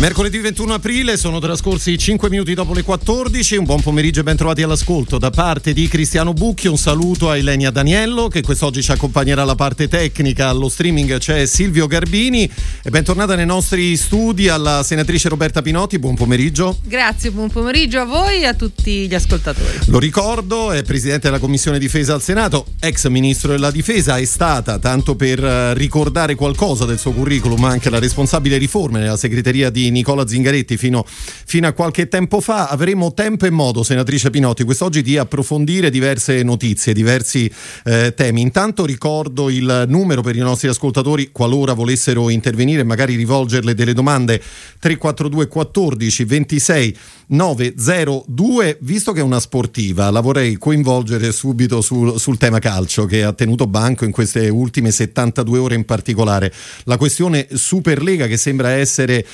Mercoledì 21 aprile sono trascorsi 5 minuti dopo le 14. Un buon pomeriggio e ben trovati all'ascolto da parte di Cristiano Bucchi. Un saluto a Elenia Daniello che quest'oggi ci accompagnerà alla parte tecnica. Allo streaming c'è Silvio Garbini. E bentornata nei nostri studi alla senatrice Roberta Pinotti. Buon pomeriggio. Grazie, buon pomeriggio a voi e a tutti gli ascoltatori. Lo ricordo, è presidente della Commissione Difesa al Senato, ex ministro della Difesa. È stata, tanto per eh, ricordare qualcosa del suo curriculum, anche la responsabile riforme nella segreteria di Nicola Zingaretti fino, fino, a qualche tempo fa. Avremo tempo e modo, senatrice Pinotti, quest'oggi di approfondire diverse notizie, diversi eh, temi. Intanto ricordo il numero per i nostri ascoltatori qualora volessero intervenire e magari rivolgerle delle domande 342 14 26 902. Visto che è una sportiva, la vorrei coinvolgere subito sul, sul tema calcio che ha tenuto banco in queste ultime 72 ore in particolare. La questione Superlega che sembra essere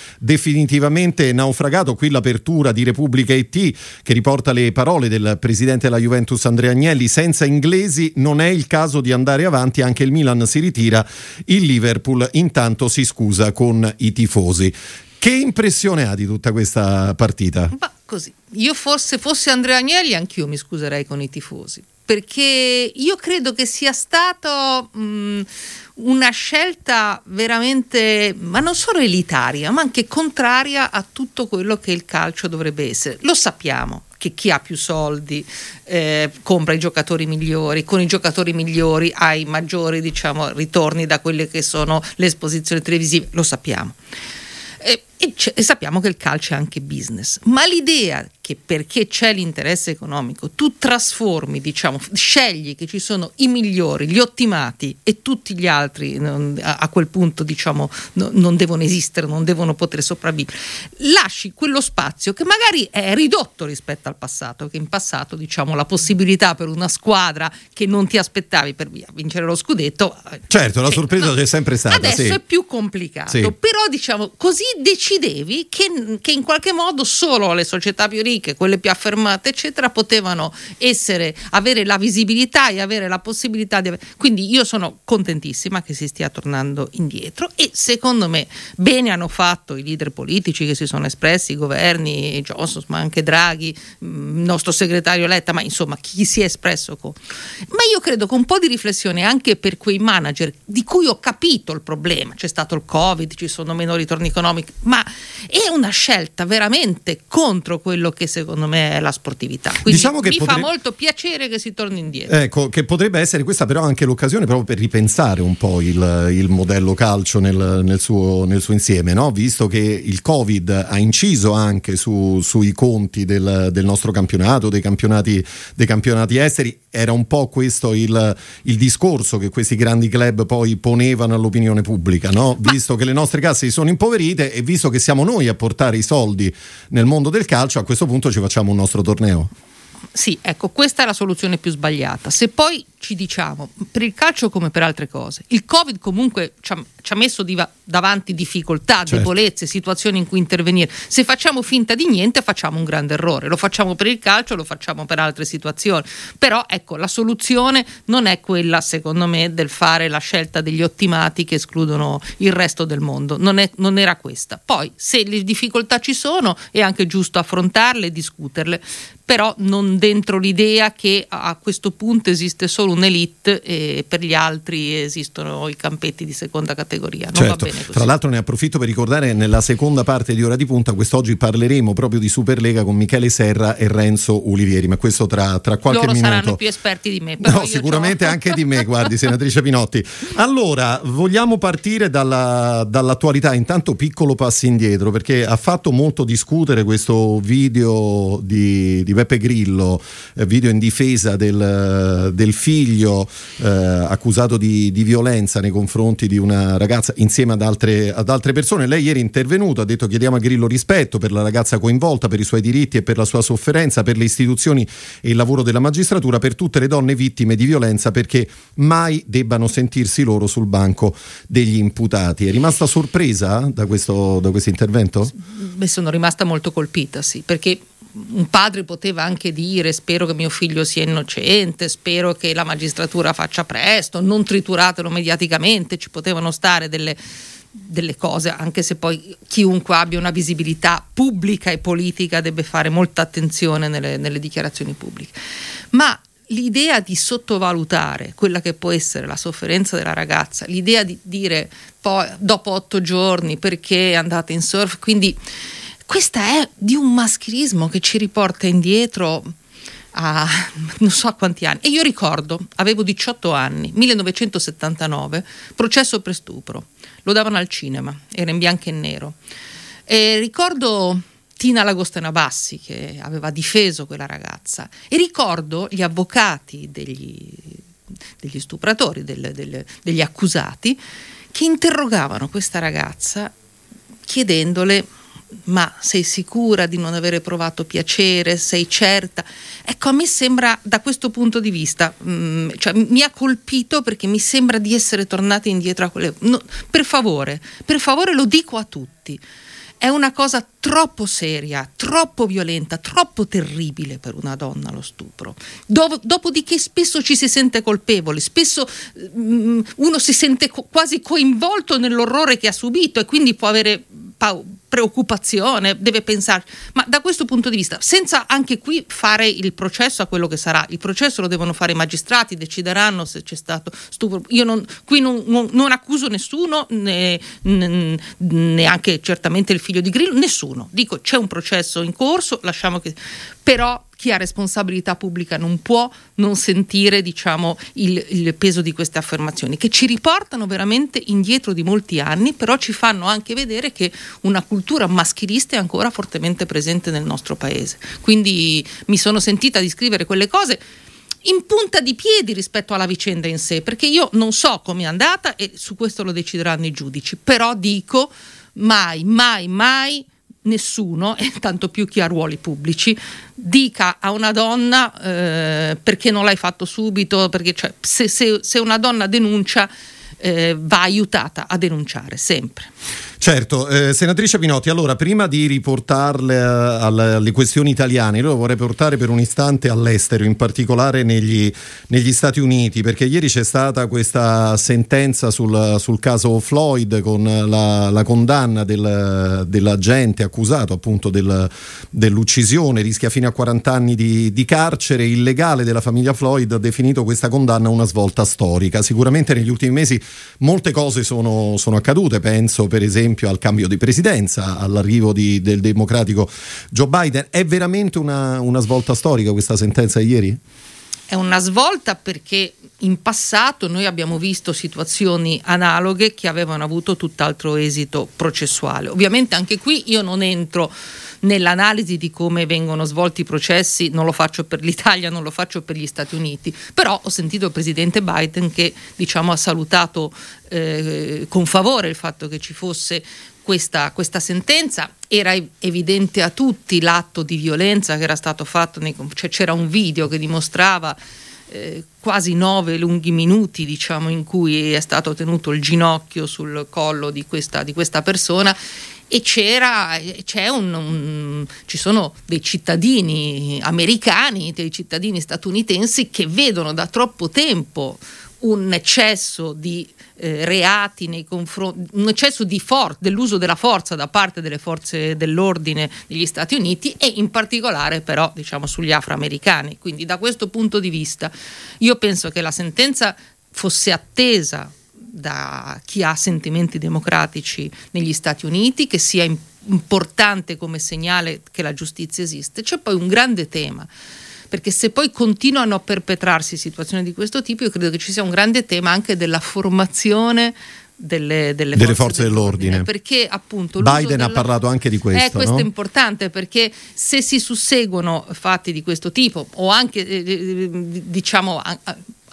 definitivamente naufragato. Qui l'apertura di Repubblica IT che riporta le parole del presidente della Juventus Andrea Agnelli. Senza inglesi non è il caso di andare avanti, anche il Milan si ritira, il Liverpool intanto si scusa con i tifosi. Che impressione ha di tutta questa partita? Ma così, io forse fossi Andrea Agnelli anch'io mi scuserei con i tifosi, perché io credo che sia stato mh, una scelta veramente, ma non solo elitaria, ma anche contraria a tutto quello che il calcio dovrebbe essere. Lo sappiamo, che chi ha più soldi eh, compra i giocatori migliori, con i giocatori migliori hai maggiori diciamo, ritorni da quelle che sono le esposizioni televisive, lo sappiamo. E, e, e, sappiamo che il calcio è anche business, ma l'idea che perché c'è l'interesse economico tu trasformi, diciamo, scegli che ci sono i migliori, gli ottimati e tutti gli altri non, a, a, quel punto diciamo no, non devono esistere, non devono poter sopravvivere, lasci quello spazio che magari è ridotto rispetto al passato, che in passato diciamo la possibilità per una squadra che non ti aspettavi per via vincere lo scudetto. Certo, la sorpresa no, c'è sempre stata. Adesso sì. è più complicato, sì. però diciamo così decidevi che, che in qualche modo solo le società più ricche ricche, quelle più affermate, eccetera, potevano essere, avere la visibilità e avere la possibilità di avere. Quindi io sono contentissima che si stia tornando indietro e secondo me bene hanno fatto i leader politici che si sono espressi, i governi, Johnson, ma anche Draghi, mm, il nostro segretario Letta, ma insomma chi si è espresso. Con... Ma io credo che un po' di riflessione anche per quei manager di cui ho capito il problema, c'è stato il Covid, ci sono meno ritorni economici, ma è una scelta veramente contro quello che secondo me è la sportività. Quindi diciamo mi potre... fa molto piacere che si torni indietro. Ecco, che potrebbe essere questa però anche l'occasione proprio per ripensare un po' il, il modello calcio nel, nel, suo, nel suo, insieme, no? visto che il Covid ha inciso anche su, sui conti del, del, nostro campionato, dei campionati, dei campionati esteri, era un po' questo il, il, discorso che questi grandi club poi ponevano all'opinione pubblica, no? visto che le nostre casse si sono impoverite e visto che siamo noi a portare i soldi nel mondo del calcio, a questo punto ci facciamo un nostro torneo. Sì, ecco, questa è la soluzione più sbagliata. Se poi ci diciamo, per il calcio come per altre cose, il Covid comunque ci ha, ci ha messo diva, davanti difficoltà, certo. debolezze, situazioni in cui intervenire. Se facciamo finta di niente facciamo un grande errore, lo facciamo per il calcio, lo facciamo per altre situazioni. Però ecco, la soluzione non è quella, secondo me, del fare la scelta degli ottimati che escludono il resto del mondo, non, è, non era questa. Poi, se le difficoltà ci sono, è anche giusto affrontarle e discuterle, però non dentro l'idea che a questo punto esiste solo un'elite e per gli altri esistono i campetti di seconda categoria. Certo. va bene così. Tra l'altro ne approfitto per ricordare nella seconda parte di Ora di Punta, quest'oggi parleremo proprio di Superlega con Michele Serra e Renzo Ulivieri, ma questo tra, tra qualche Loro minuto. saranno più esperti di me. no, sicuramente anche di me, guardi, senatrice Pinotti. Allora, vogliamo partire dalla, dall'attualità, intanto piccolo passo indietro, perché ha fatto molto discutere questo video di, di Beppe Grillo, eh, video in difesa del, del figlio eh, accusato di, di, violenza nei confronti di una ragazza insieme ad altre, ad altre persone. Lei ieri è intervenuto, ha detto chiediamo a Grillo rispetto per la ragazza coinvolta, per i suoi diritti e per la sua sofferenza, per le istituzioni e il lavoro della magistratura, per tutte le donne vittime di violenza perché mai debbano sentirsi loro sul banco degli imputati. È rimasta sorpresa da questo, da questo intervento? Beh, sono rimasta molto colpita, sì, perché un padre poteva anche dire spero che mio figlio sia innocente, spero che la magistratura faccia presto, non trituratelo mediaticamente, ci potevano stare delle, delle cose, anche se poi chiunque abbia una visibilità pubblica e politica deve fare molta attenzione nelle, nelle dichiarazioni pubbliche. Ma l'idea di sottovalutare quella che può essere la sofferenza della ragazza, l'idea di dire poi dopo otto giorni perché è andata in surf, quindi questa è di un maschilismo che ci riporta indietro a non so a quanti anni. E io ricordo, avevo 18 anni, 1979, processo per stupro, lo davano al cinema, era in bianco e nero. E ricordo Tina Lagostena Bassi che aveva difeso quella ragazza e ricordo gli avvocati degli, degli stupratori, del, del, degli accusati che interrogavano questa ragazza chiedendole ma sei sicura di non avere provato piacere? Sei certa? Ecco, a me sembra da questo punto di vista, mh, mm, cioè, mi ha colpito perché mi sembra di essere tornati indietro a quelle... No, per favore, per favore lo dico a tutti è una cosa troppo seria, troppo violenta, troppo terribile per una donna lo stupro. Dov- dopodiché spesso ci si sente colpevoli, spesso mm, uno si sente co- quasi coinvolto nell'orrore che ha subito e quindi può avere pa- preoccupazione, deve pensare, ma da questo punto di vista, senza anche qui fare il processo a quello che sarà, il processo lo devono fare i magistrati, decideranno se c'è stato stupro. Io non, qui non, non, non accuso nessuno, né, né, neanche certamente il figlio di Grillo, nessuno. Dico c'è un processo in corso, lasciamo che... però chi ha responsabilità pubblica non può non sentire diciamo, il, il, peso di queste affermazioni, che ci riportano veramente indietro di molti anni, però ci fanno anche vedere che una cultura maschilista è ancora fortemente presente nel nostro paese. Quindi mi sono sentita di scrivere quelle cose in punta di piedi rispetto alla vicenda in sé, perché io non so come è andata e su questo lo decideranno i giudici, però dico mai, mai, mai nessuno, e tanto più chi ha ruoli pubblici, dica a una donna eh, perché non l'hai fatto subito, perché cioè, se, se, se una donna denuncia eh, va aiutata a denunciare sempre. Certo, eh, senatrice Pinotti, allora prima di riportarle eh, alle, questioni italiane, io vorrei portare per un istante all'estero, in particolare negli, negli Stati Uniti, perché ieri c'è stata questa sentenza sul, sul caso Floyd con la, la condanna del, dell'agente accusato appunto del, dell'uccisione, rischia fino a 40 anni di, di carcere, il legale della famiglia Floyd ha definito questa condanna una svolta storica. Sicuramente negli ultimi mesi molte cose sono, sono accadute, penso per esempio esempio al cambio di presidenza, all'arrivo di, del democratico Joe Biden. È veramente una, una svolta storica questa sentenza di ieri? È una svolta perché in passato noi abbiamo visto situazioni analoghe che avevano avuto tutt'altro esito processuale. Ovviamente anche qui io non entro nell'analisi di come vengono svolti i processi, non lo faccio per l'Italia, non lo faccio per gli Stati Uniti, però ho sentito il presidente Biden che diciamo, ha salutato eh, con favore il fatto che ci fosse questa, questa, sentenza. Era evidente a tutti l'atto di violenza che era stato fatto, nei, cioè c'era un video che dimostrava eh, quasi nove lunghi minuti diciamo, in cui è stato tenuto il ginocchio sul collo di questa, di questa persona. E c'è un, un, ci sono dei cittadini americani, dei cittadini statunitensi che vedono da troppo tempo un eccesso di eh, reati nei confronti, un eccesso for- dell'uso della forza da parte delle forze dell'ordine degli Stati Uniti e in particolare però diciamo sugli afroamericani. Quindi da questo punto di vista io penso che la sentenza fosse attesa da chi ha sentimenti democratici negli Stati Uniti, che sia importante come segnale che la giustizia esiste. C'è poi un grande tema perché se poi continuano a perpetrarsi situazioni di questo tipo, io credo che ci sia un grande tema anche della formazione delle, delle, delle forze, forze dell'ordine. Perché appunto Biden ha parlato anche di questo. Eh, questo no? è importante perché se si susseguono fatti di questo tipo o anche eh, diciamo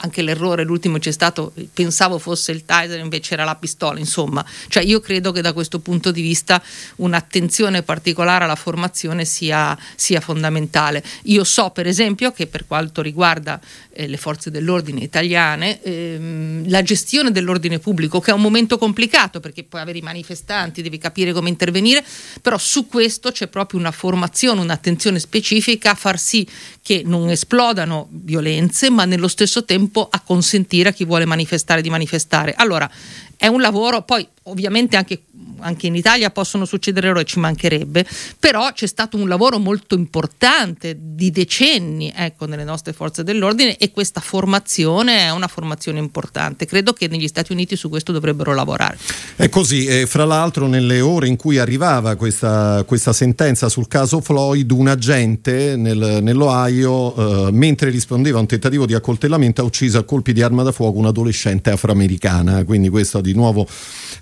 anche l'errore, l'ultimo c'è stato, pensavo fosse il taser, invece era la pistola, insomma, cioè io credo che da questo punto di vista un'attenzione particolare alla formazione sia, sia fondamentale. Io so per esempio che per quanto riguarda eh, le forze dell'ordine italiane, ehm, la gestione dell'ordine pubblico, che è un momento complicato perché puoi avere i manifestanti, devi capire come intervenire, però su questo c'è proprio una formazione, un'attenzione specifica a far sì che non esplodano violenze, ma nello stesso tempo a consentire a chi vuole manifestare di manifestare. Allora, è un lavoro, poi ovviamente anche anche in Italia possono succedere errori, ci mancherebbe, però c'è stato un lavoro molto importante di decenni ecco, nelle nostre forze dell'ordine e questa formazione è una formazione importante. Credo che negli Stati Uniti su questo dovrebbero lavorare. È così, e fra l'altro nelle ore in cui arrivava questa, questa sentenza sul caso Floyd, un agente nel, nell'Ohio, eh, mentre rispondeva a un tentativo di accoltellamento, ha ucciso a colpi di arma da fuoco un'adolescente afroamericana, quindi questo di nuovo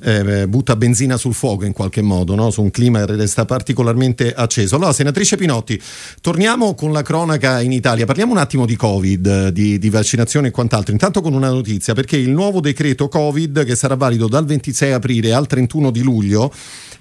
eh, butta benzina sul fuoco in qualche modo, no? su un clima che resta particolarmente acceso. Allora, senatrice Pinotti, torniamo con la cronaca in Italia, parliamo un attimo di Covid, di, di vaccinazione e quant'altro. Intanto con una notizia, perché il nuovo decreto Covid che sarà valido dal 26 aprile al 31 di luglio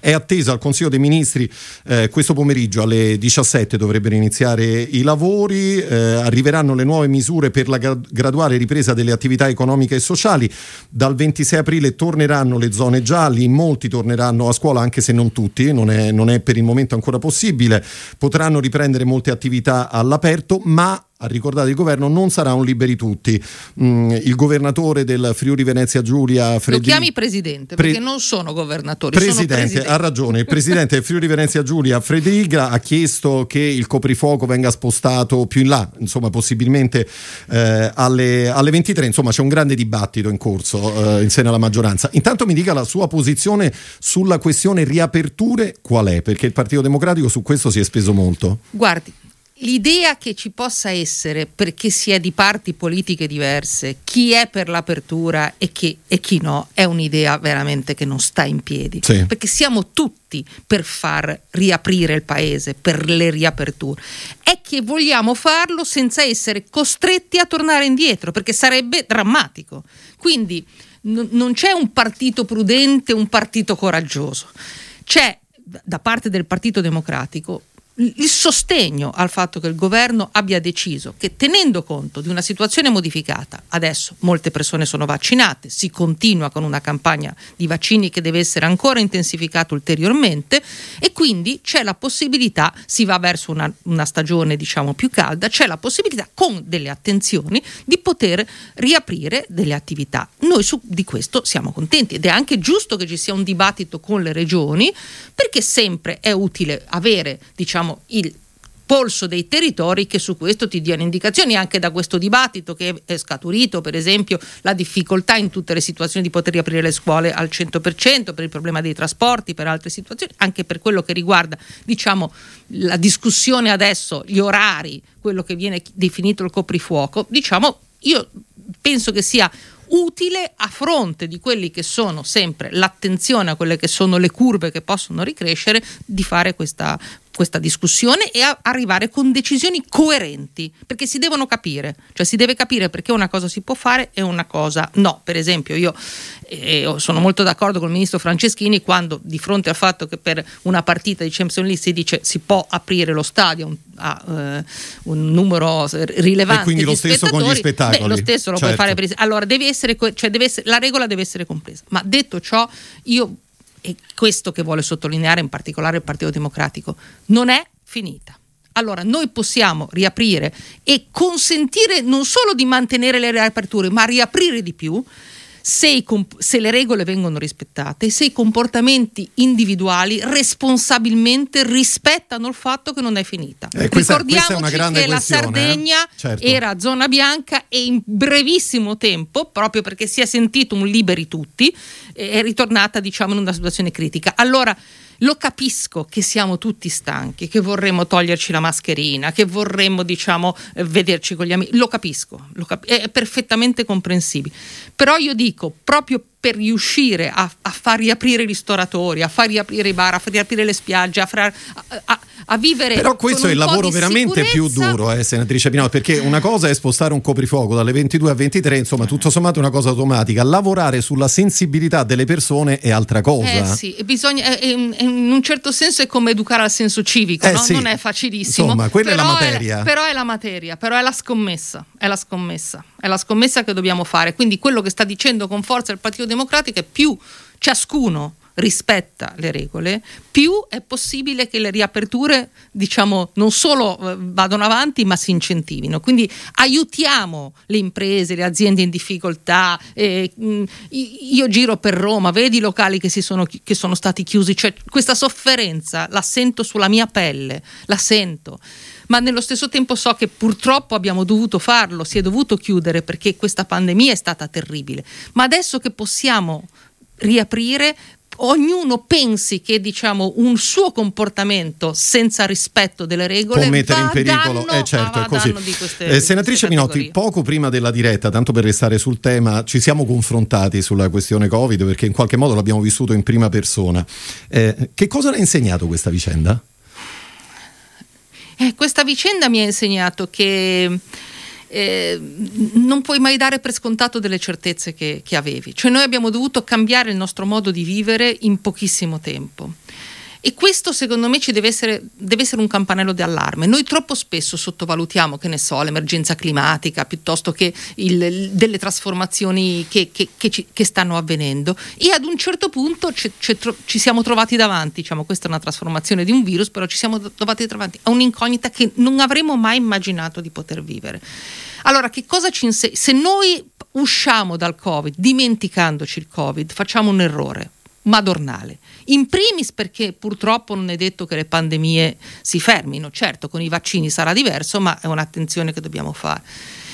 è atteso al Consiglio dei Ministri eh, questo pomeriggio alle 17 dovrebbero iniziare i lavori, eh, arriveranno le nuove misure per la graduale ripresa delle attività economiche e sociali. Dal 26 aprile torneranno le zone gialle, molti torneranno a scuola anche se non tutti, non è, non è per il momento ancora possibile, potranno riprendere molte attività all'aperto, ma ha ricordato il governo, non sarà un liberi tutti. Mm, il governatore del Friuli Venezia Giulia, Fredri... Lo chiami presidente, perché Pre... non sono governatori. Presidente, sono presidente, ha ragione. Il presidente del Friuli Venezia Giulia, Fredriga, ha chiesto che il coprifuoco venga spostato più in là, insomma, possibilmente eh, alle, alle, 23. Insomma, c'è un grande dibattito in corso eh, in seno alla maggioranza. Intanto mi dica la sua posizione sulla questione riaperture, qual è? Perché il Partito Democratico su questo si è speso molto. Guardi, l'idea che ci possa essere, perché si è di parti politiche diverse, chi è per l'apertura e chi, e chi no, è un'idea veramente che non sta in piedi. Sì. Perché siamo tutti per far riaprire il paese, per le riaperture. È che vogliamo farlo senza essere costretti a tornare indietro, perché sarebbe drammatico. Quindi n- non c'è un partito prudente, un partito coraggioso. C'è da parte del Partito Democratico il sostegno al fatto che il governo abbia deciso che tenendo conto di una situazione modificata, adesso molte persone sono vaccinate, si continua con una campagna di vaccini che deve essere ancora intensificata ulteriormente e quindi c'è la possibilità, si va verso una, una stagione diciamo più calda, c'è la possibilità con delle attenzioni di poter riaprire delle attività. Noi su, di questo siamo contenti ed è anche giusto che ci sia un dibattito con le regioni perché sempre è utile avere diciamo diciamo, il polso dei territori che su questo ti diano indicazioni anche da questo dibattito che è scaturito per esempio la difficoltà in tutte le situazioni di poter riaprire le scuole al 100% per il problema dei trasporti per altre situazioni anche per quello che riguarda diciamo la discussione adesso gli orari quello che viene definito il coprifuoco diciamo io penso che sia utile a fronte di quelli che sono sempre l'attenzione a quelle che sono le curve che possono ricrescere di fare questa, questa discussione e arrivare con decisioni coerenti, perché si devono capire, cioè si deve capire perché una cosa si può fare e una cosa no. Per esempio, io eh, sono molto d'accordo con il ministro Franceschini quando di fronte al fatto che per una partita di Champions League si dice si può aprire lo stadio a eh, un numero rilevante e quindi lo stesso con gli spettacoli. Beh, lo stesso lo certo. puoi fare per allora deve essere, cioè deve essere, la regola deve essere compresa. Ma detto ciò, io e questo che vuole sottolineare in particolare il Partito Democratico, non è finita. Allora noi possiamo riaprire e consentire non solo di mantenere le riaperture, ma riaprire di più se, i, se, le regole vengono rispettate, se i comportamenti individuali responsabilmente rispettano il fatto che non è finita. Eh, questa, Ricordiamoci questa che la eh? Sardegna eh? certo. era zona bianca e in brevissimo tempo, proprio perché si è sentito un liberi tutti, è ritornata diciamo in una situazione critica. Allora lo capisco che siamo tutti stanchi, che vorremmo toglierci la mascherina, che vorremmo, diciamo, eh, vederci con gli amici. Lo capisco, lo cap- è perfettamente comprensibile. Però io dico, proprio per riuscire a, a, far riaprire i ristoratori, a far riaprire i bar, a far riaprire le spiagge, a, far, a, a vivere. Però questo è il lavoro veramente più duro, eh, senatrice Pinano, perché una cosa è spostare un coprifuoco dalle 22 a 23, insomma, tutto sommato è una cosa automatica. Lavorare sulla sensibilità delle persone è altra cosa. Eh sì, bisogna, è, in un certo senso è come educare al senso civico, eh no? sì. non è facilissimo. Insomma, quella è la materia. È, però è la materia, però è la scommessa, è la scommessa, è la scommessa che dobbiamo fare. Quindi quello che sta dicendo con forza il Partito Democratico è più ciascuno rispetta le regole, più è possibile che le riaperture, diciamo, non solo eh, vadano avanti, ma si incentivino. Quindi aiutiamo le imprese, le aziende in difficoltà. Eh, io giro per Roma, vedi i locali che, sono, che sono stati chiusi, cioè, questa sofferenza la sento sulla mia pelle, la sento ma nello stesso tempo so che purtroppo abbiamo dovuto farlo, si è dovuto chiudere perché questa pandemia è stata terribile. Ma adesso che possiamo riaprire, ognuno pensi che diciamo, un suo comportamento senza rispetto delle regole può mettere in pericolo danno, eh, certo, è così. Queste, eh, senatrice Minotti poco prima della diretta tanto per restare sul tema ci siamo confrontati sulla questione covid perché in qualche modo l'abbiamo vissuto in prima persona eh, che cosa le ha insegnato questa vicenda? Eh, questa vicenda mi ha insegnato che eh, non puoi mai dare per scontato delle certezze che, che avevi. Cioè noi abbiamo dovuto cambiare il nostro modo di vivere in pochissimo tempo. E questo secondo me ci deve essere, deve essere un campanello di allarme. Noi troppo spesso sottovalutiamo, che ne so, l'emergenza climatica piuttosto che il, delle trasformazioni che, che, che, ci, che, stanno avvenendo e ad un certo punto ci, ci, ci, siamo trovati davanti, diciamo questa è una trasformazione di un virus, però ci siamo trovati davanti a un'incognita che non avremmo mai immaginato di poter vivere. Allora, che cosa ci insegna? Se noi usciamo dal Covid dimenticandoci il Covid, facciamo un errore madornale. In primis perché purtroppo non è detto che le pandemie si fermino, certo con i vaccini sarà diverso, ma è un'attenzione che dobbiamo fare.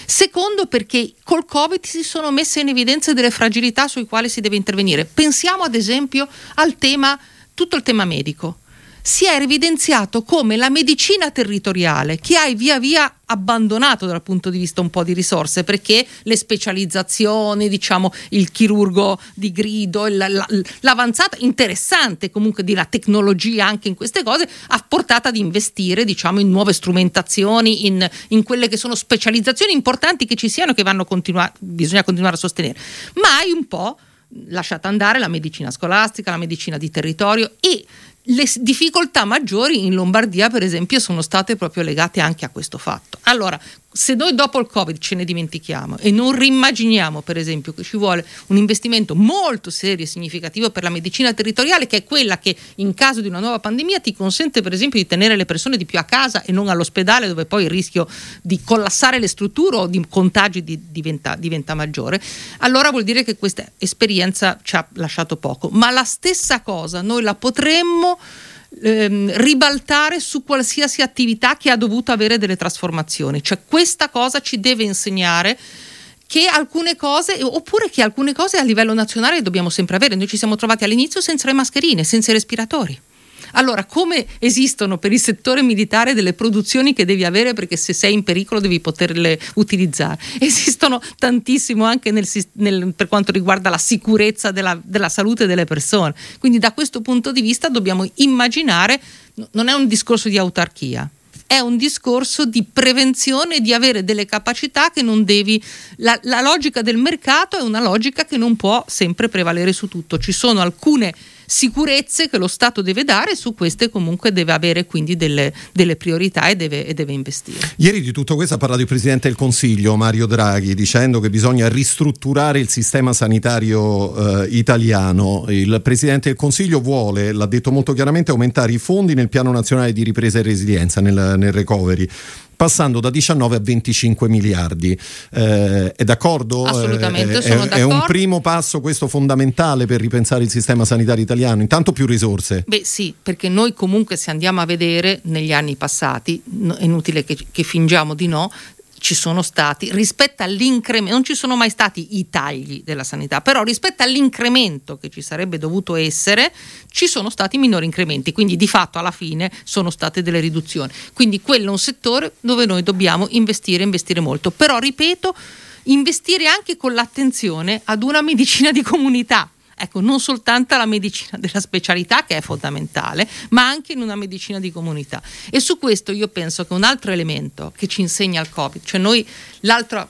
Secondo perché col Covid si sono messe in evidenza delle fragilità sui quali si deve intervenire. Pensiamo ad esempio al tema, tutto il tema medico si è evidenziato come la medicina territoriale, che hai via via abbandonato dal punto di vista un po' di risorse, perché le specializzazioni, diciamo il chirurgo di grido, l'avanzata interessante comunque di la tecnologia anche in queste cose, ha portato ad investire diciamo in nuove strumentazioni, in, in quelle che sono specializzazioni importanti che ci siano che vanno continua- bisogna continuare a sostenere. Ma hai un po' lasciato andare la medicina scolastica, la medicina di territorio e le difficoltà maggiori in Lombardia, per esempio, sono state proprio legate anche a questo fatto. Allora, se noi dopo il Covid ce ne dimentichiamo e non rimmaginiamo, per esempio, che ci vuole un investimento molto serio e significativo per la medicina territoriale, che è quella che in caso di una nuova pandemia ti consente, per esempio, di tenere le persone di più a casa e non all'ospedale, dove poi il rischio di collassare le strutture o di contagi diventa, diventa maggiore, allora vuol dire che questa esperienza ci ha lasciato poco. Ma la stessa cosa noi la potremmo ehm, ribaltare su qualsiasi attività che ha dovuto avere delle trasformazioni. Cioè questa cosa ci deve insegnare che alcune cose, oppure che alcune cose a livello nazionale dobbiamo sempre avere. Noi ci siamo trovati all'inizio senza le mascherine, senza i respiratori. Allora, come esistono per il settore militare delle produzioni che devi avere perché se sei in pericolo devi poterle utilizzare? Esistono tantissimo anche nel, nel, per quanto riguarda la sicurezza della, della salute delle persone. Quindi da questo punto di vista dobbiamo immaginare, non è un discorso di autarchia, è un discorso di prevenzione, di avere delle capacità che non devi. La, la, logica del mercato è una logica che non può sempre prevalere su tutto. Ci sono alcune sicurezze che lo Stato deve dare su queste comunque deve avere quindi delle, delle priorità e deve, e deve, investire. Ieri di tutto questo ha parlato il Presidente del Consiglio Mario Draghi dicendo che bisogna ristrutturare il sistema sanitario eh, italiano. Il Presidente del Consiglio vuole, l'ha detto molto chiaramente, aumentare i fondi nel Piano Nazionale di Ripresa e Resilienza, nel, nel recovery passando da 19 a 25 miliardi. Eh, è d'accordo? Assolutamente, eh, sono è, d'accordo. È un primo passo questo fondamentale per ripensare il sistema sanitario italiano, intanto più risorse. Beh sì, perché noi comunque se andiamo a vedere negli anni passati, è inutile che, che fingiamo di no, ci sono stati rispetto all'incremento, non ci sono mai stati i tagli della sanità, però rispetto all'incremento che ci sarebbe dovuto essere, ci sono stati minori incrementi, quindi di fatto alla fine sono state delle riduzioni. Quindi quello è un settore dove noi dobbiamo investire, investire molto, però ripeto, investire anche con l'attenzione ad una medicina di comunità ecco, non soltanto la medicina della specialità che è fondamentale, ma anche in una medicina di comunità. E su questo io penso che un altro elemento che ci insegna il Covid, cioè noi l'altro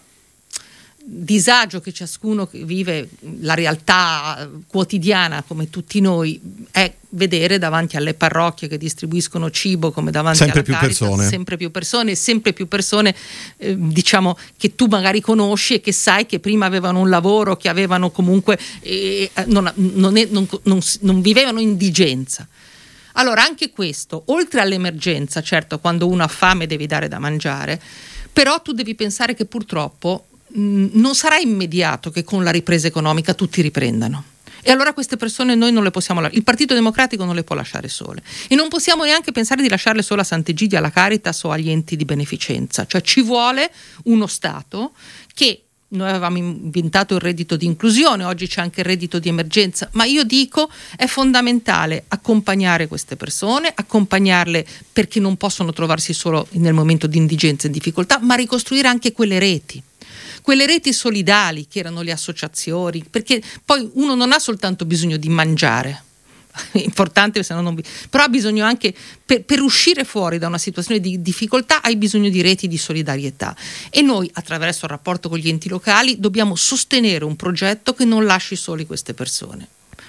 disagio che ciascuno vive, la realtà quotidiana come tutti noi, è vedere davanti alle parrocchie che distribuiscono cibo come davanti sempre alla più Caritas, persone. sempre più persone, sempre più persone eh, diciamo che tu magari conosci e che sai che prima avevano un lavoro, che avevano comunque eh, non, non, è, non, non vivevano indigenza. Allora anche questo, oltre all'emergenza, certo quando uno ha fame devi dare da mangiare, però tu devi pensare che purtroppo non sarà immediato che con la ripresa economica tutti riprendano. E allora queste persone noi non le possiamo lasciare, il Partito Democratico non le può lasciare sole. E non possiamo neanche pensare di lasciarle solo a Sant'Egidio, alla Caritas o agli enti di beneficenza, cioè ci vuole uno Stato che noi avevamo inventato il reddito di inclusione, oggi c'è anche il reddito di emergenza, ma io dico è fondamentale accompagnare queste persone, accompagnarle perché non possono trovarsi solo nel momento di indigenza e difficoltà, ma ricostruire anche quelle reti quelle reti solidali che erano le associazioni, perché poi uno non ha soltanto bisogno di mangiare, importante se no non però ha bisogno anche per, per, uscire fuori da una situazione di difficoltà hai bisogno di reti di solidarietà. E noi attraverso il rapporto con gli enti locali dobbiamo sostenere un progetto che non lasci soli queste persone.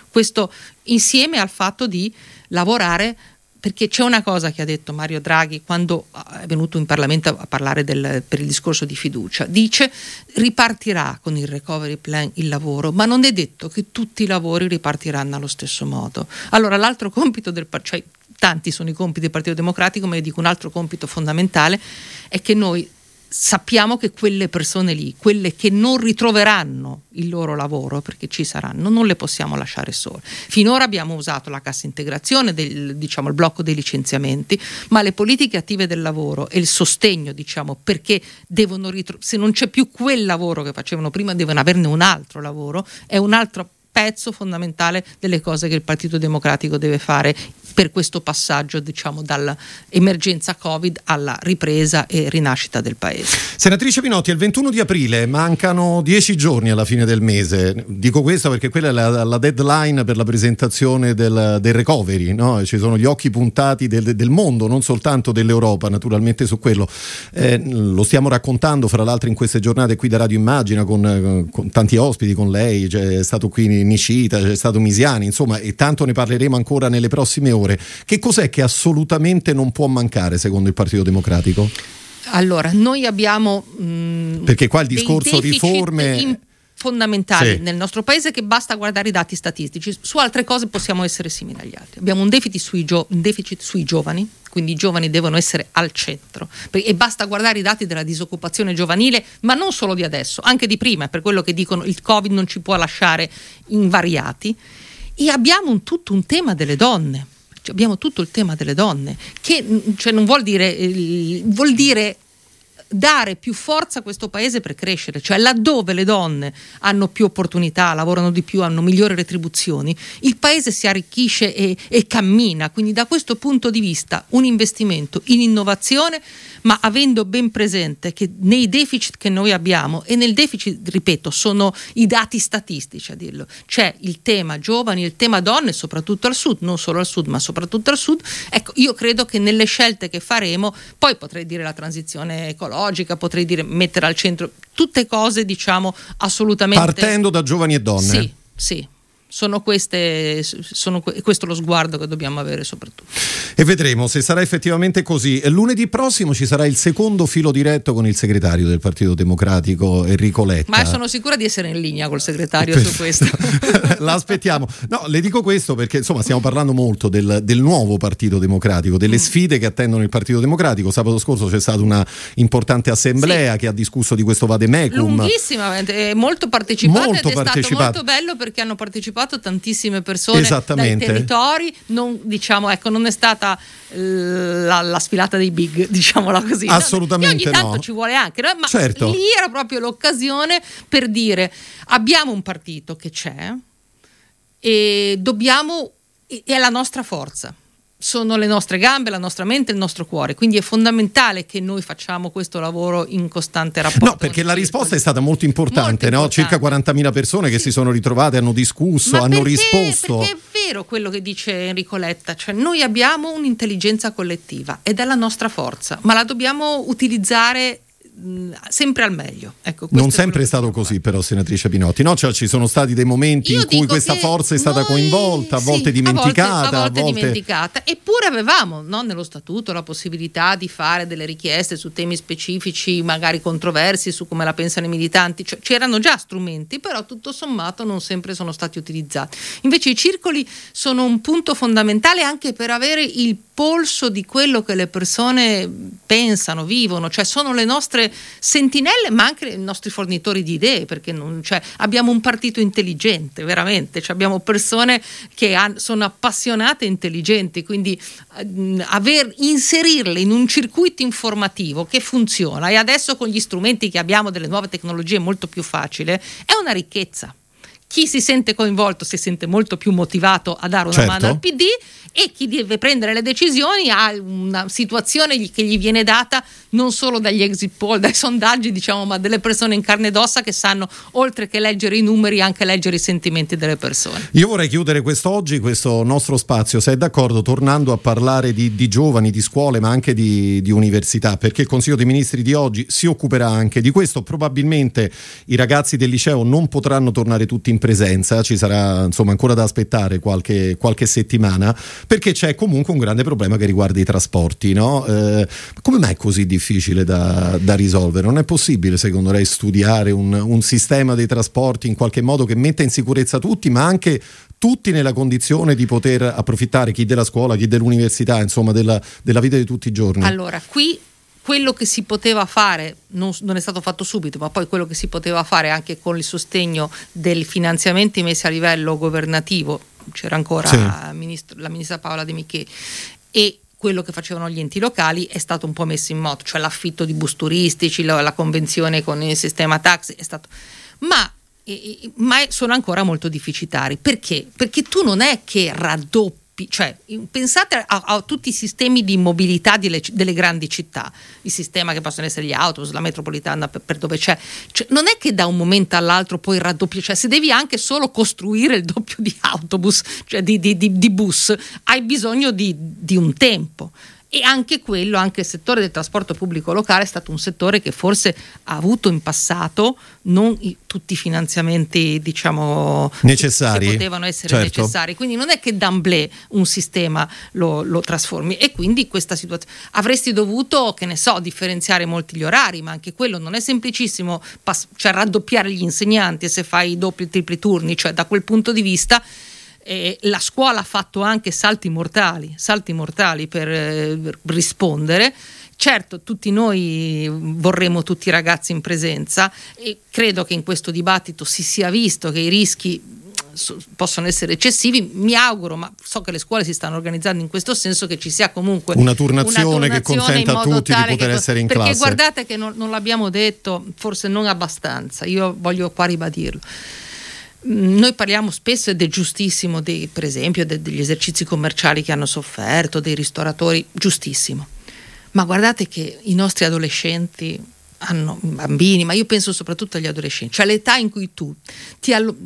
Questo insieme al fatto di lavorare perché c'è una cosa che ha detto Mario Draghi quando è venuto in Parlamento a parlare del, per il discorso di fiducia, dice ripartirà con il recovery plan il lavoro, ma non è detto che tutti i lavori ripartiranno allo stesso modo. Allora l'altro compito del cioè tanti sono i compiti del Partito Democratico, ma io dico un altro compito fondamentale è che noi sappiamo che quelle persone lì, quelle che non ritroveranno il loro lavoro, perché ci saranno, non le possiamo lasciare sole. Finora abbiamo usato la cassa integrazione, del, diciamo, il blocco dei licenziamenti, ma le politiche attive del lavoro e il sostegno, diciamo, perché devono ritro- se non c'è più quel lavoro che facevano prima, devono averne un altro lavoro, è un altro pezzo fondamentale delle cose che il Partito Democratico deve fare per questo passaggio diciamo dall'emergenza Covid alla ripresa e rinascita del Paese. Senatrice Pinotti, il 21 di aprile mancano dieci giorni alla fine del mese. Dico questo perché quella è la, la deadline per la presentazione del, del recovery. No? Ci sono gli occhi puntati del, del, mondo, non soltanto dell'Europa, naturalmente su quello. Eh, lo stiamo raccontando, fra l'altro, in queste giornate qui da Radio Immagina con, con tanti ospiti, con lei, c'è stato qui Nicita, c'è stato Misiani, insomma, e tanto ne parleremo ancora nelle prossime ore ore. Che cos'è che assolutamente non può mancare secondo il Partito Democratico? Allora, noi abbiamo... Mh, Perché qua il discorso riforme... In fondamentali sì. nel nostro paese che basta guardare i dati statistici. Su altre cose possiamo essere simili agli altri. Abbiamo un deficit sui, gio- un deficit sui giovani, quindi i giovani devono essere al centro e basta guardare i dati della disoccupazione giovanile, ma non solo di adesso, anche di prima, per quello che dicono il Covid non ci può lasciare invariati. E abbiamo un, tutto un tema delle donne abbiamo tutto il tema delle donne, che cioè, non vuol dire, eh, vuol dire dare più forza a questo paese per crescere, cioè laddove le donne hanno più opportunità, lavorano di più, hanno migliori retribuzioni, il paese si arricchisce e, e cammina. Quindi da questo punto di vista un investimento in innovazione, ma avendo ben presente che nei deficit che noi abbiamo, e nel deficit, ripeto, sono i dati statistici a dirlo, c'è il tema giovani, il tema donne, soprattutto al sud, non solo al sud, ma soprattutto al sud. Ecco, io credo che nelle scelte che faremo, poi potrei dire la transizione ecologica, ecologica, potrei dire mettere al centro tutte cose diciamo assolutamente... Partendo da giovani e donne. Sì, sì sono queste, sono, questo lo sguardo che dobbiamo avere soprattutto. E vedremo se sarà effettivamente così. Lunedì prossimo ci sarà il secondo filo diretto con il segretario del Partito Democratico, Enrico Letta. Ma sono sicura di essere in linea col segretario su questo. L'aspettiamo. No, le dico questo perché insomma stiamo parlando molto del, del nuovo Partito Democratico, delle mm. sfide che attendono il Partito Democratico. Sabato scorso c'è stata una importante assemblea sì. che ha discusso di questo vademecum. Lunghissima, molto partecipata molto ed è partecipata. stato molto bello perché hanno partecipato partecipato tantissime persone dai territori, non, diciamo, ecco, non è stata eh, la, la, sfilata dei big, diciamola così. Assolutamente no. ogni tanto no. ci vuole anche, no? ma certo. lì era proprio l'occasione per dire abbiamo un partito che c'è e dobbiamo, è la nostra forza sono le nostre gambe, la nostra mente, il nostro cuore. Quindi è fondamentale che noi facciamo questo lavoro in costante rapporto. No, perché la risposta è stata molto importante, molto importante. No? circa 40.000 persone che si sono ritrovate, hanno discusso, Ma hanno perché, risposto. Perché è vero quello che dice Enrico Letta, cioè noi abbiamo un'intelligenza collettiva ed è la nostra forza, ma la dobbiamo utilizzare sempre al meglio. Ecco, non sempre è stato così però senatrice Pinotti, no? Cioè, ci sono stati dei momenti Io in cui questa forza è stata noi, coinvolta, a volte sì, dimenticata. A volte, a volte, a volte... dimenticata. Eppure avevamo no, nello statuto la possibilità di fare delle richieste su temi specifici, magari controversi, su come la pensano i militanti. Cioè, c'erano già strumenti, però tutto sommato non sempre sono stati utilizzati. Invece i circoli sono un punto fondamentale anche per avere il polso di quello che le persone pensano, vivono, cioè sono le nostre sentinelle, ma anche i nostri fornitori di idee, perché non, cioè, abbiamo un partito intelligente, veramente, cioè, abbiamo persone che han, sono appassionate e intelligenti, quindi mh, aver, inserirle in un circuito informativo che funziona e adesso con gli strumenti che abbiamo delle nuove tecnologie è molto più facile, è una ricchezza chi si sente coinvolto si sente molto più motivato a dare una certo. mano al PD e chi deve prendere le decisioni ha una situazione che gli viene data non solo dagli exit poll, dai sondaggi, diciamo, ma delle persone in carne ed ossa che sanno, oltre che leggere i numeri, anche leggere i sentimenti delle persone. Io vorrei chiudere quest'oggi, questo nostro spazio, se è d'accordo, tornando a parlare di, di giovani, di scuole, ma anche di, di, università, perché il Consiglio dei Ministri di oggi si occuperà anche di questo. Probabilmente i ragazzi del liceo non potranno tornare tutti in presenza, ci sarà insomma ancora da aspettare qualche, qualche settimana, perché c'è comunque un grande problema che riguarda i trasporti. No? Eh, come mai è così difficile da, da, risolvere. Non è possibile, secondo lei, studiare un, un sistema dei trasporti in qualche modo che metta in sicurezza tutti, ma anche tutti nella condizione di poter approfittare, chi della scuola, chi dell'università, insomma, della, della vita di tutti i giorni. Allora, qui quello che si poteva fare non, non, è stato fatto subito, ma poi quello che si poteva fare anche con il sostegno dei finanziamenti messi a livello governativo, c'era ancora sì. ministro, la ministra Paola De Miché, e quello che facevano gli enti locali è stato un po' messo in moto, cioè l'affitto di bus turistici, la, la convenzione con il sistema taxi è stato... Ma, ma sono ancora molto deficitari. Perché? Perché tu non è che raddoppi cioè, pensate a, a, tutti i sistemi di mobilità delle, delle, grandi città, il sistema che possono essere gli autobus, la metropolitana per, per dove c'è, cioè, non è che da un momento all'altro puoi raddoppiare, cioè se devi anche solo costruire il doppio di autobus, cioè di, di, di, di bus, hai bisogno di un tempo e anche quello, anche il settore del trasporto pubblico locale è stato un settore che forse ha avuto in passato non i, tutti i finanziamenti diciamo necessari? che potevano essere certo. necessari. Quindi non è che d'amblè un sistema lo, lo, trasformi. E quindi questa situazione avresti dovuto che ne so differenziare molti gli orari ma anche quello non è semplicissimo. Pass- cioè raddoppiare gli insegnanti se fai i doppi e tripli turni cioè da quel punto di vista eh, la scuola ha fatto anche salti mortali, salti mortali per eh, rispondere. Certo, tutti noi vorremmo tutti i ragazzi in presenza e credo che in questo dibattito si sia visto che i rischi possono essere eccessivi. Mi auguro, ma so che le scuole si stanno organizzando in questo senso, che ci sia comunque una turnazione, una turnazione che consenta a tutti di poter che, essere in perché classe. Perché guardate che non, non l'abbiamo detto, forse non abbastanza, io voglio qua ribadirlo noi parliamo spesso ed è giustissimo, dei, per esempio, de, degli esercizi commerciali che hanno sofferto, dei ristoratori, giustissimo. Ma guardate che i nostri adolescenti hanno bambini, ma io penso soprattutto agli adolescenti, cioè l'età in cui tu ti allo-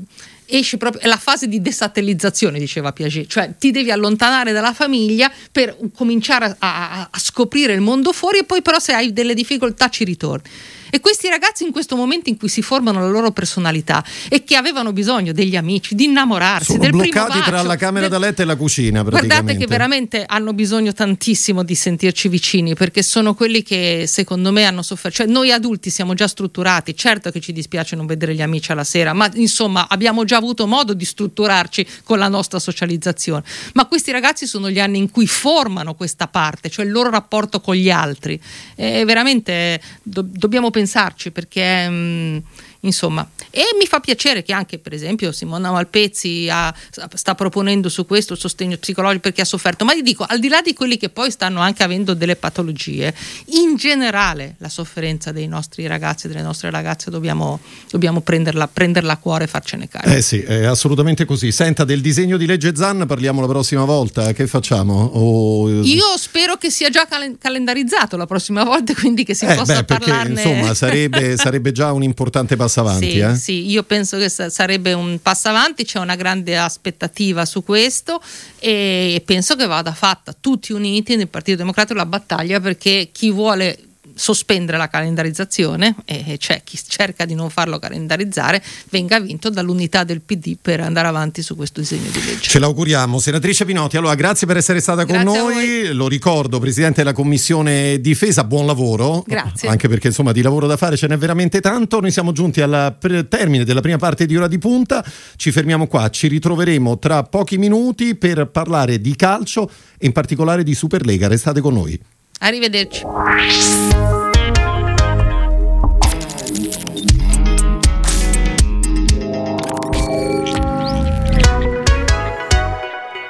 esci proprio, è la fase di desatellizzazione, diceva Piaget, cioè ti devi allontanare dalla famiglia per cominciare a, a, a scoprire il mondo fuori e poi però se hai delle difficoltà ci ritorni. E questi ragazzi in questo momento in cui si formano la loro personalità e che avevano bisogno degli amici, di innamorarsi, Sono del bloccati bacio, tra la camera del... da letto e la cucina Guardate che veramente hanno bisogno tantissimo di sentirci vicini perché sono quelli che secondo me hanno sofferto. Cioè noi adulti siamo già strutturati, certo che ci dispiace non vedere gli amici alla sera, ma insomma abbiamo già avuto modo di strutturarci con la nostra socializzazione. Ma questi ragazzi sono gli anni in cui formano questa parte, cioè il loro rapporto con gli altri. E veramente do- dobbiamo pensarci perché mh, mm, insomma. E mi fa piacere che anche, per esempio, Simona Malpezzi ha, sta proponendo su questo sostegno psicologico perché ha sofferto. Ma vi dico, al di là di quelli che poi stanno anche avendo delle patologie, in generale la sofferenza dei nostri ragazzi e delle nostre ragazze dobbiamo, dobbiamo prenderla, prenderla, a cuore e farcene carico. Eh sì, è assolutamente così. Senta, del disegno di legge Zan parliamo la prossima volta. Che facciamo? O... Io spero che sia già cal- calendarizzato la prossima volta, quindi che si eh, possa beh, perché, parlarne. Insomma, sarebbe, sarebbe, già un importante passo avanti. Sì, eh? sì, io penso che sarebbe un passo avanti, c'è una grande aspettativa su questo e penso che vada fatta tutti uniti nel Partito Democratico la battaglia perché chi vuole sospendere la calendarizzazione e c'è chi cerca di non farlo calendarizzare venga vinto dall'unità del PD per andare avanti su questo disegno di legge. Ce l'auguriamo. Senatrice Pinotti, allora grazie per essere stata grazie con noi, lo ricordo, Presidente della Commissione Difesa, buon lavoro. Grazie. Anche perché insomma di lavoro da fare ce n'è veramente tanto. Noi siamo giunti al termine della prima parte di Ora di Punta, ci fermiamo qua, ci ritroveremo tra pochi minuti per parlare di calcio e in particolare di Superlega. Restate con noi. Arrivederci.